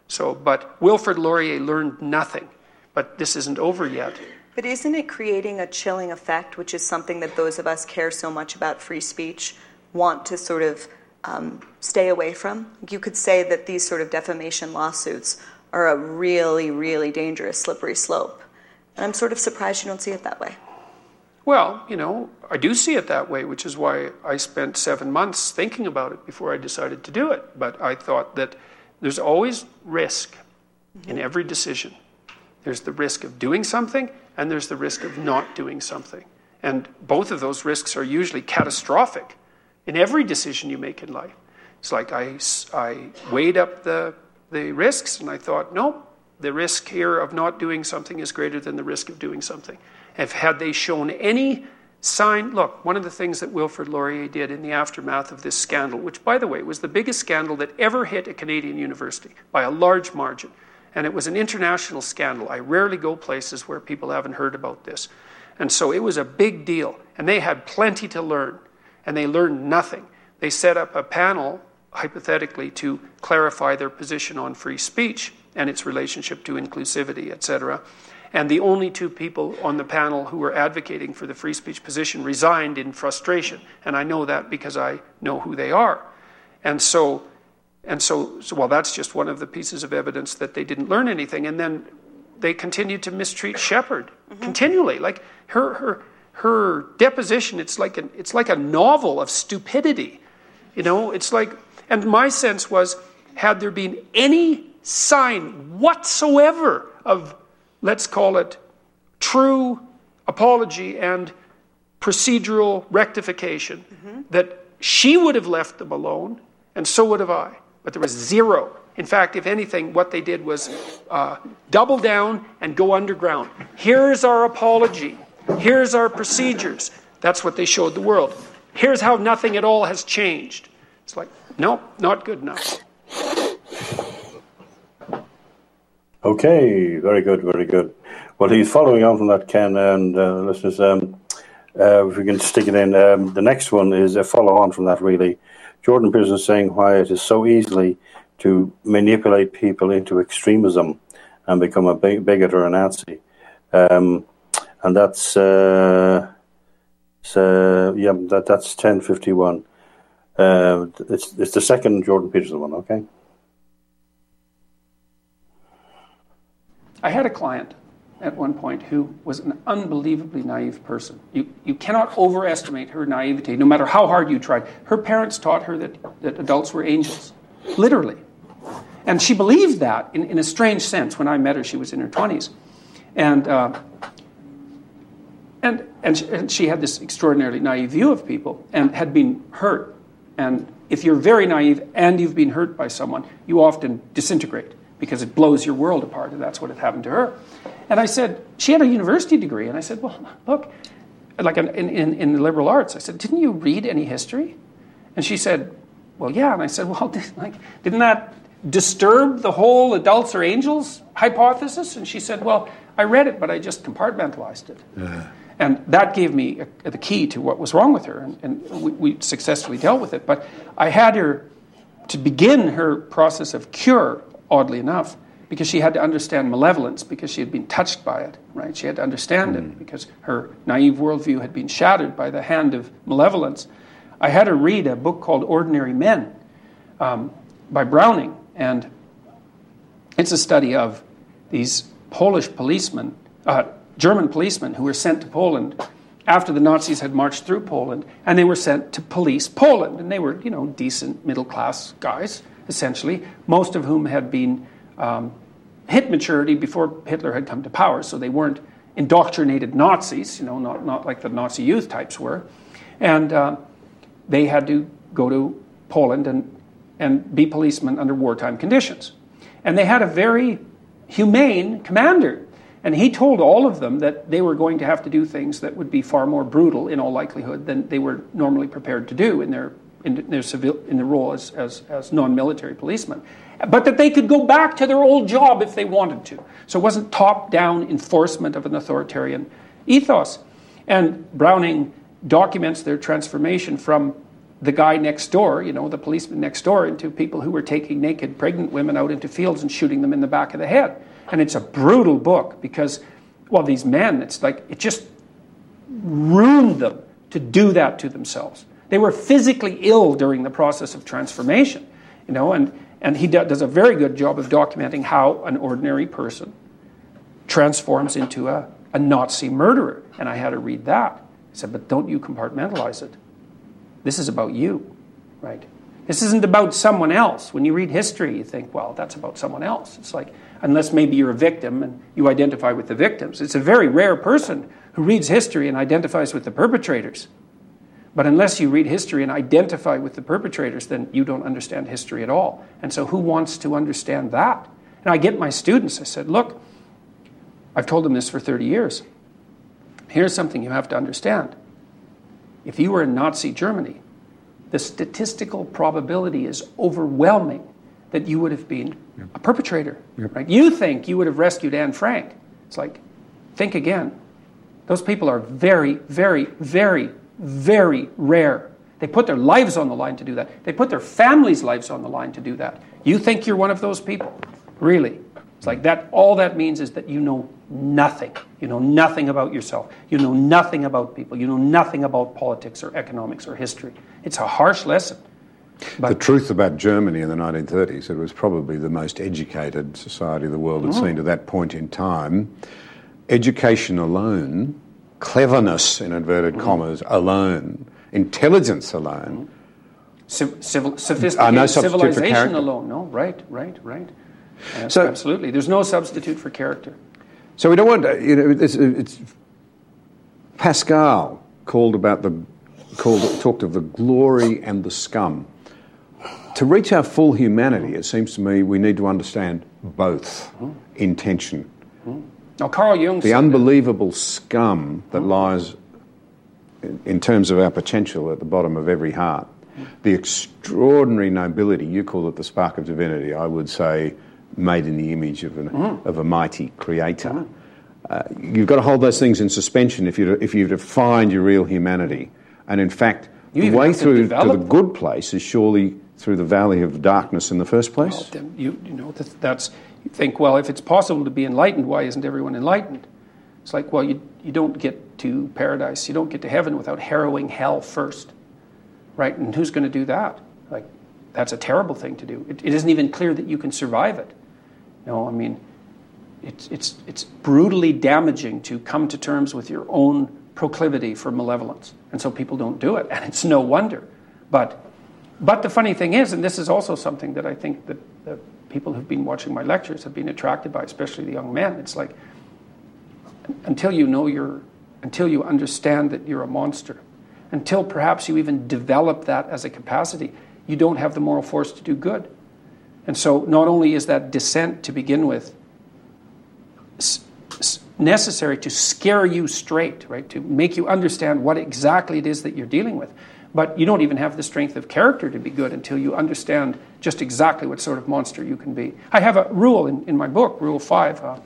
So, but Wilfrid Laurier learned nothing. But this isn't over yet. But isn't it creating a chilling effect, which is something that those of us care so much about free speech want to sort of um, stay away from? You could say that these sort of defamation lawsuits are a really, really dangerous slippery slope. And I'm sort of surprised you don't see it that way. Well, you know, I do see it that way, which is why I spent seven months thinking about it before I decided to do it. But I thought that there's always risk mm-hmm. in every decision. There's the risk of doing something, and there's the risk of not doing something. And both of those risks are usually catastrophic in every decision you make in life. It's like I, I weighed up the, the risks, and I thought, no, the risk here of not doing something is greater than the risk of doing something. If had they shown any sign, look, one of the things that Wilfrid Laurier did in the aftermath of this scandal, which, by the way, was the biggest scandal that ever hit a Canadian university by a large margin, and it was an international scandal. I rarely go places where people haven't heard about this. And so it was a big deal, and they had plenty to learn, and they learned nothing. They set up a panel, hypothetically, to clarify their position on free speech and its relationship to inclusivity, etc. And the only two people on the panel who were advocating for the free speech position resigned in frustration. And I know that because I know who they are. And so, and so, so well, that's just one of the pieces of evidence that they didn't learn anything. And then they continued to mistreat Shepherd mm-hmm. continually. Like her, her, her deposition, it's like, an, it's like a novel of stupidity. You know, it's like, and my sense was, had there been any sign whatsoever of let's call it true apology and procedural rectification, mm-hmm. that she would have left them alone, and so would have I. But there was zero. In fact, if anything, what they did was uh, double down and go underground. Here's our apology. Here's our procedures. That's what they showed the world. Here's how nothing at all has changed. It's like, no, not good enough. Okay, very good, very good. Well, he's following on from that, Ken, and uh, listeners, um, uh, if we can stick it in, um, the next one is a follow on from that, really. Jordan Peterson saying why it is so easily to manipulate people into extremism and become a bigot or a Nazi. Um, and that's, uh, so, yeah, that, that's 1051. Uh, it's, it's the second Jordan Peterson one, okay? I had a client at one point who was an unbelievably naive person. You, you cannot overestimate her naivety, no matter how hard you try. Her parents taught her that, that adults were angels, literally. And she believed that in, in a strange sense. When I met her, she was in her 20s. And, uh, and, and, she, and she had this extraordinarily naive view of people and had been hurt. And if you're very naive and you've been hurt by someone, you often disintegrate because it blows your world apart, and that's what had happened to her. And I said, she had a university degree, and I said, well, look, like in, in, in the liberal arts, I said, didn't you read any history? And she said, well, yeah. And I said, well, did, like, didn't that disturb the whole adults are angels hypothesis? And she said, well, I read it, but I just compartmentalized it. Yeah. And that gave me a, the key to what was wrong with her, and, and we, we successfully dealt with it. But I had her to begin her process of cure oddly enough, because she had to understand malevolence because she had been touched by it, right? She had to understand mm. it because her naive worldview had been shattered by the hand of malevolence. I had her read a book called Ordinary Men um, by Browning, and it's a study of these Polish policemen, uh, German policemen who were sent to Poland after the Nazis had marched through Poland, and they were sent to police Poland. And they were, you know, decent middle class guys, essentially, most of whom had been um, hit maturity before Hitler had come to power, so they weren't indoctrinated Nazis, you know, not, not like the Nazi youth types were. And uh, they had to go to Poland and, and be policemen under wartime conditions. And they had a very humane commander. And he told all of them that they were going to have to do things that would be far more brutal, in all likelihood, than they were normally prepared to do in their, in their, civil, in their role as, as, as non military policemen. But that they could go back to their old job if they wanted to. So it wasn't top down enforcement of an authoritarian ethos. And Browning documents their transformation from the guy next door, you know, the policeman next door, into people who were taking naked pregnant women out into fields and shooting them in the back of the head. And it's a brutal book because, well, these men, it's like, it just ruined them to do that to themselves. They were physically ill during the process of transformation, you know, and, and he does a very good job of documenting how an ordinary person transforms into a, a Nazi murderer. And I had to read that. I said, but don't you compartmentalize it. This is about you, right? This isn't about someone else. When you read history, you think, well, that's about someone else. It's like, unless maybe you're a victim and you identify with the victims. It's a very rare person who reads history and identifies with the perpetrators. But unless you read history and identify with the perpetrators, then you don't understand history at all. And so, who wants to understand that? And I get my students, I said, look, I've told them this for 30 years. Here's something you have to understand if you were in Nazi Germany, the statistical probability is overwhelming that you would have been a perpetrator. Yep. Right? You think you would have rescued Anne Frank. It's like, think again. Those people are very, very, very, very rare. They put their lives on the line to do that. They put their families' lives on the line to do that. You think you're one of those people? Really? It's like that. All that means is that you know nothing. You know nothing about yourself. You know nothing about people. You know nothing about politics or economics or history. It's a harsh lesson. But the truth about Germany in the 1930s, it was probably the most educated society the world had Mm. seen to that point in time. Education alone, cleverness in inverted Mm. commas alone, intelligence alone. Civ- civil, Uh, no civilization alone. No, right, right, right. Yes, So- absolutely. There's no substitute for character. So we don't want to, you know, it's, it's Pascal called about the called talked of the glory and the scum. To reach our full humanity, it seems to me we need to understand both intention, Now, Carl Jung the unbelievable scum that lies in, in terms of our potential at the bottom of every heart, the extraordinary nobility. You call it the spark of divinity. I would say made in the image of, an, of a mighty creator. Uh, you've got to hold those things in suspension if you if you to find your real humanity. And in fact, You the way have to through to, the good place is surely through the valley of darkness in the first place. Well, you, you know, that, that's, you think, well, if it's possible to be enlightened, why isn't everyone enlightened? It's like, well, you, you don't get to paradise, you don't get to heaven without harrowing hell first, right? And who's going to do that? Like, that's a terrible thing to do. It, it isn't even clear that you can survive it. No, I mean, it's, it's, it's brutally damaging to come to terms with your own proclivity for malevolence. And so people don't do it. And it's no wonder. But, but the funny thing is, and this is also something that I think that, that people who've been watching my lectures have been attracted by, especially the young men, it's like until you know you're, until you understand that you're a monster, until perhaps you even develop that as a capacity, you don't have the moral force to do good. And so not only is that descent to begin with necessary to scare you straight, right, to make you understand what exactly it is that you're dealing with, but you don't even have the strength of character to be good until you understand just exactly what sort of monster you can be. I have a rule in, in my book, Rule 5. Uh,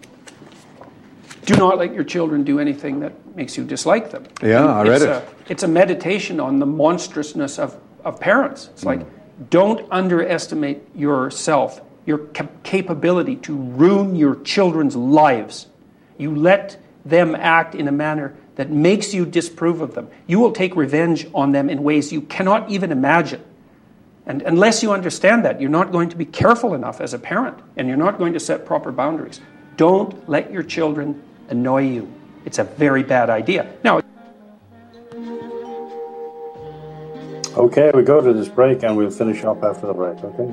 do not let your children do anything that makes you dislike them. Yeah, I read it's it. A, it's a meditation on the monstrousness of, of parents. It's like, don't underestimate yourself, your cap- capability to ruin your children's lives. You let them act in a manner that makes you disapprove of them. You will take revenge on them in ways you cannot even imagine. And unless you understand that, you're not going to be careful enough as a parent, and you're not going to set proper boundaries. Don't let your children annoy you. it's a very bad idea. Now, Okay, we go to this break and we'll finish up after the break, okay?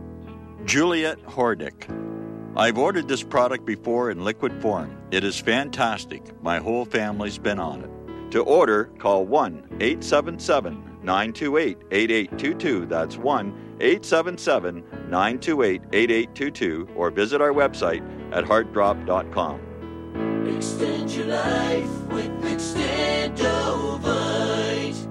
Juliet Hordick. I've ordered this product before in liquid form. It is fantastic. My whole family's been on it. To order, call 1 877 928 8822. That's 1 877 928 8822 or visit our website at heartdrop.com. Extend your life with Extendovite.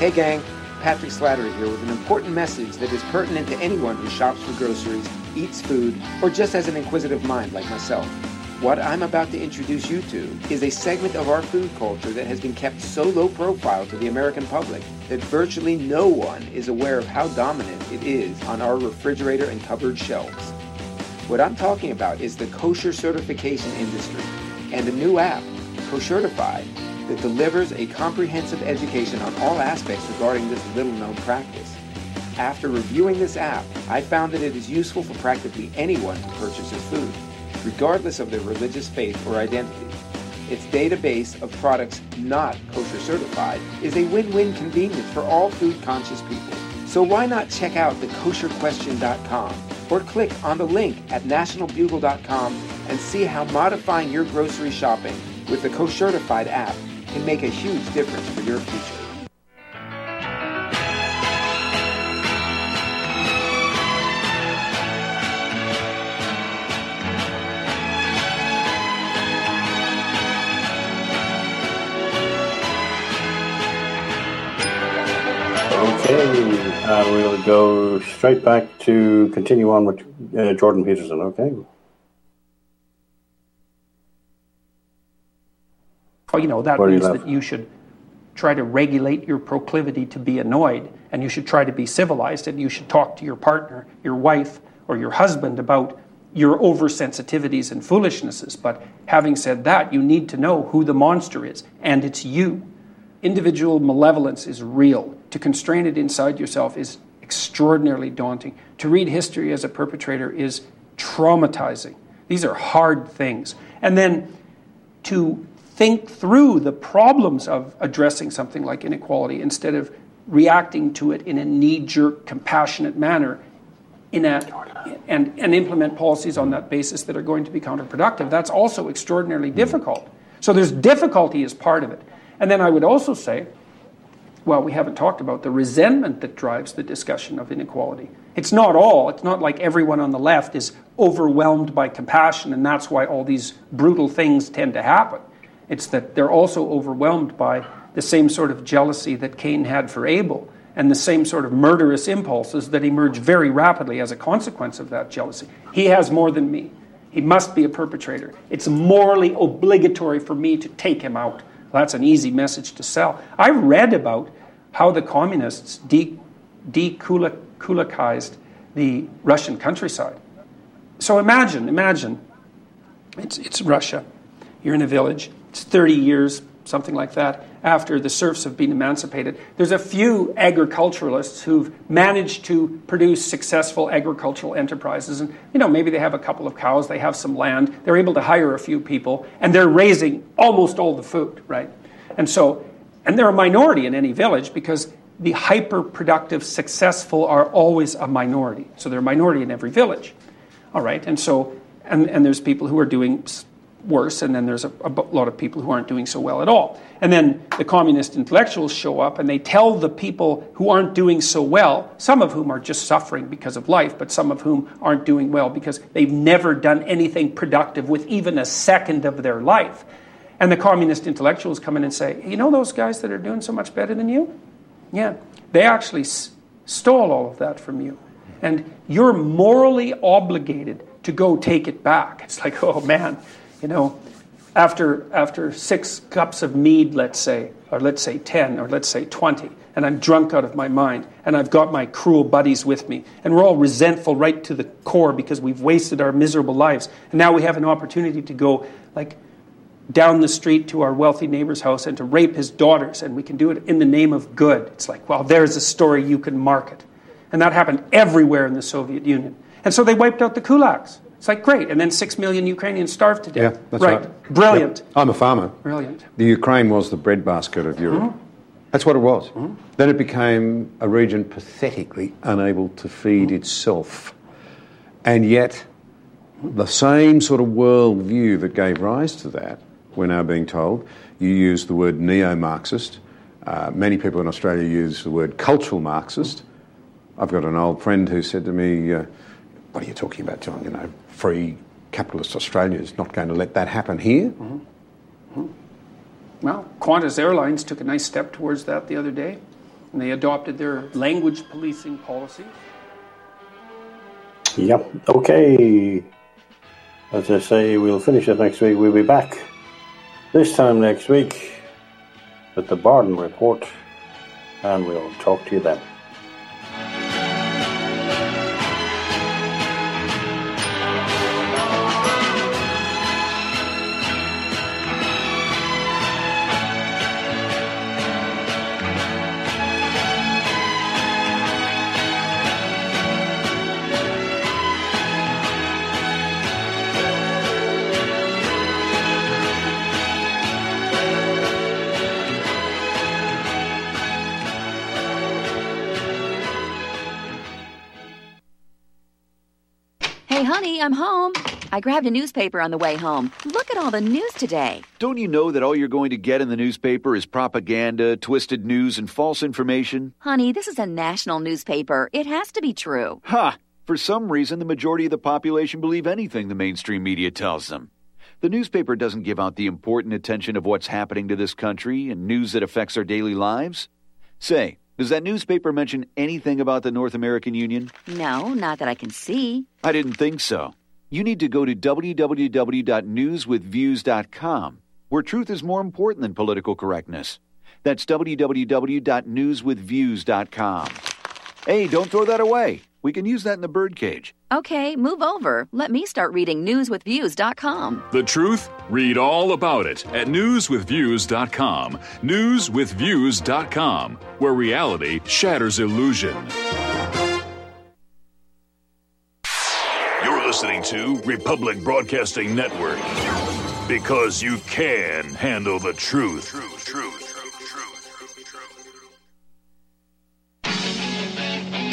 Hey gang, Patrick Slattery here with an important message that is pertinent to anyone who shops for groceries, eats food, or just has an inquisitive mind like myself. What I'm about to introduce you to is a segment of our food culture that has been kept so low profile to the American public that virtually no one is aware of how dominant it is on our refrigerator and cupboard shelves. What I'm talking about is the kosher certification industry and a new app, Koshertified, that delivers a comprehensive education on all aspects regarding this little known practice. After reviewing this app, I found that it is useful for practically anyone who purchases food, regardless of their religious faith or identity. Its database of products not kosher certified is a win-win convenience for all food conscious people. So why not check out thekosherquestion.com or click on the link at nationalbugle.com and see how modifying your grocery shopping with the Koshertified app can make a huge difference for your future. Okay, uh, we'll go straight back to continue on with uh, Jordan Peterson, okay? Oh, you know, that Where do you means that you should try to regulate your proclivity to be annoyed, and you should try to be civilized, and you should talk to your partner, your wife, or your husband about your oversensitivities and foolishnesses. But having said that, you need to know who the monster is, and it's you. Individual malevolence is real. To constrain it inside yourself is extraordinarily daunting. To read history as a perpetrator is traumatizing. These are hard things. And then to think through the problems of addressing something like inequality instead of reacting to it in a knee-jerk, compassionate manner in a, and, and implement policies on that basis that are going to be counterproductive. That's also extraordinarily hmm. difficult. So there's difficulty as part of it. And then I would also say, well, we haven't talked about the resentment that drives the discussion of inequality. It's not all. It's not like everyone on the left is overwhelmed by compassion and that's why all these brutal things tend to happen. It's that they're also overwhelmed by the same sort of jealousy that Cain had for Abel and the same sort of murderous impulses that emerge very rapidly as a consequence of that jealousy. He has more than me. He must be a perpetrator. It's morally obligatory for me to take him out. That's an easy message to sell. I read about how the communists de- the Russian countryside. So imagine, imagine, it's, it's Russia. You're in a village. It's 30 years, something like that, after the serfs have been emancipated. There's a few agriculturalists who've managed to produce successful agricultural enterprises. And, you know, maybe they have a couple of cows, they have some land, they're able to hire a few people, and they're raising almost all the food, right? And so, and they're a minority in any village because the hyper productive, successful are always a minority. So they're a minority in every village. All right, and so, and, and there's people who are doing worse, and then there's a, a, lot of people who aren't doing so well at all. And then the communist intellectuals show up and they tell the people who aren't doing so well, some of whom are just suffering because of life, but some of whom aren't doing well because they've never done anything productive with even a second of their life. And the communist intellectuals come in and say, You know those guys that are doing so much better than you? Yeah, they actually s- stole all of that from you. And you're morally obligated to go take it back. It's like, oh man, you know, after, after six cups of mead, let's say, or let's say 10, or let's say 20, and I'm drunk out of my mind, and I've got my cruel buddies with me, and we're all resentful right to the core because we've wasted our miserable lives, and now we have an opportunity to go, like, down the street to our wealthy neighbor's house and to rape his daughters, and we can do it in the name of good. It's like, well, there's a story you can market. And that happened everywhere in the Soviet Union. And so they wiped out the kulaks. It's like, great. And then six million Ukrainians starved to death. Yeah, that's right. right. Brilliant. Yep. I'm a farmer. Brilliant. The Ukraine was the breadbasket of Europe. Mm-hmm. That's what it was. Then it became a region pathetically unable to feed itself. And yet, the same sort of worldview that gave rise to that, we're now being told, you use the word neo Marxist. Uh, many people in Australia use the word cultural Marxist. I've got an old friend who said to me, uh, What are you talking about, John? You know, free capitalist Australia is not going to let that happen here. Mm-hmm. Well, Qantas Airlines took a nice step towards that the other day, and they adopted their language policing policy. Yep. Okay. As I say, we'll finish it next week. We'll be back this time next week with the Bardon Report, and we'll talk to you then. I'm home. I grabbed a newspaper on the way home. Look at all the news today. Don't you know that all you're going to get in the newspaper is propaganda, twisted news, and false information? Honey, this is a national newspaper. It has to be true. Ha! For some reason, the majority of the population believe anything the mainstream media tells them. The newspaper doesn't give out the important attention of what's happening to this country and news that affects our daily lives. Say, does that newspaper mention anything about the North American Union? No, not that I can see. I didn't think so. You need to go to www.newswithviews.com, where truth is more important than political correctness. That's www.newswithviews.com. Hey, don't throw that away. We can use that in the birdcage. Okay, move over. Let me start reading newswithviews.com. The truth? Read all about it at newswithviews.com. Newswithviews.com, where reality shatters illusion. You're listening to Republic Broadcasting Network because you can handle the truth. Truth, truth.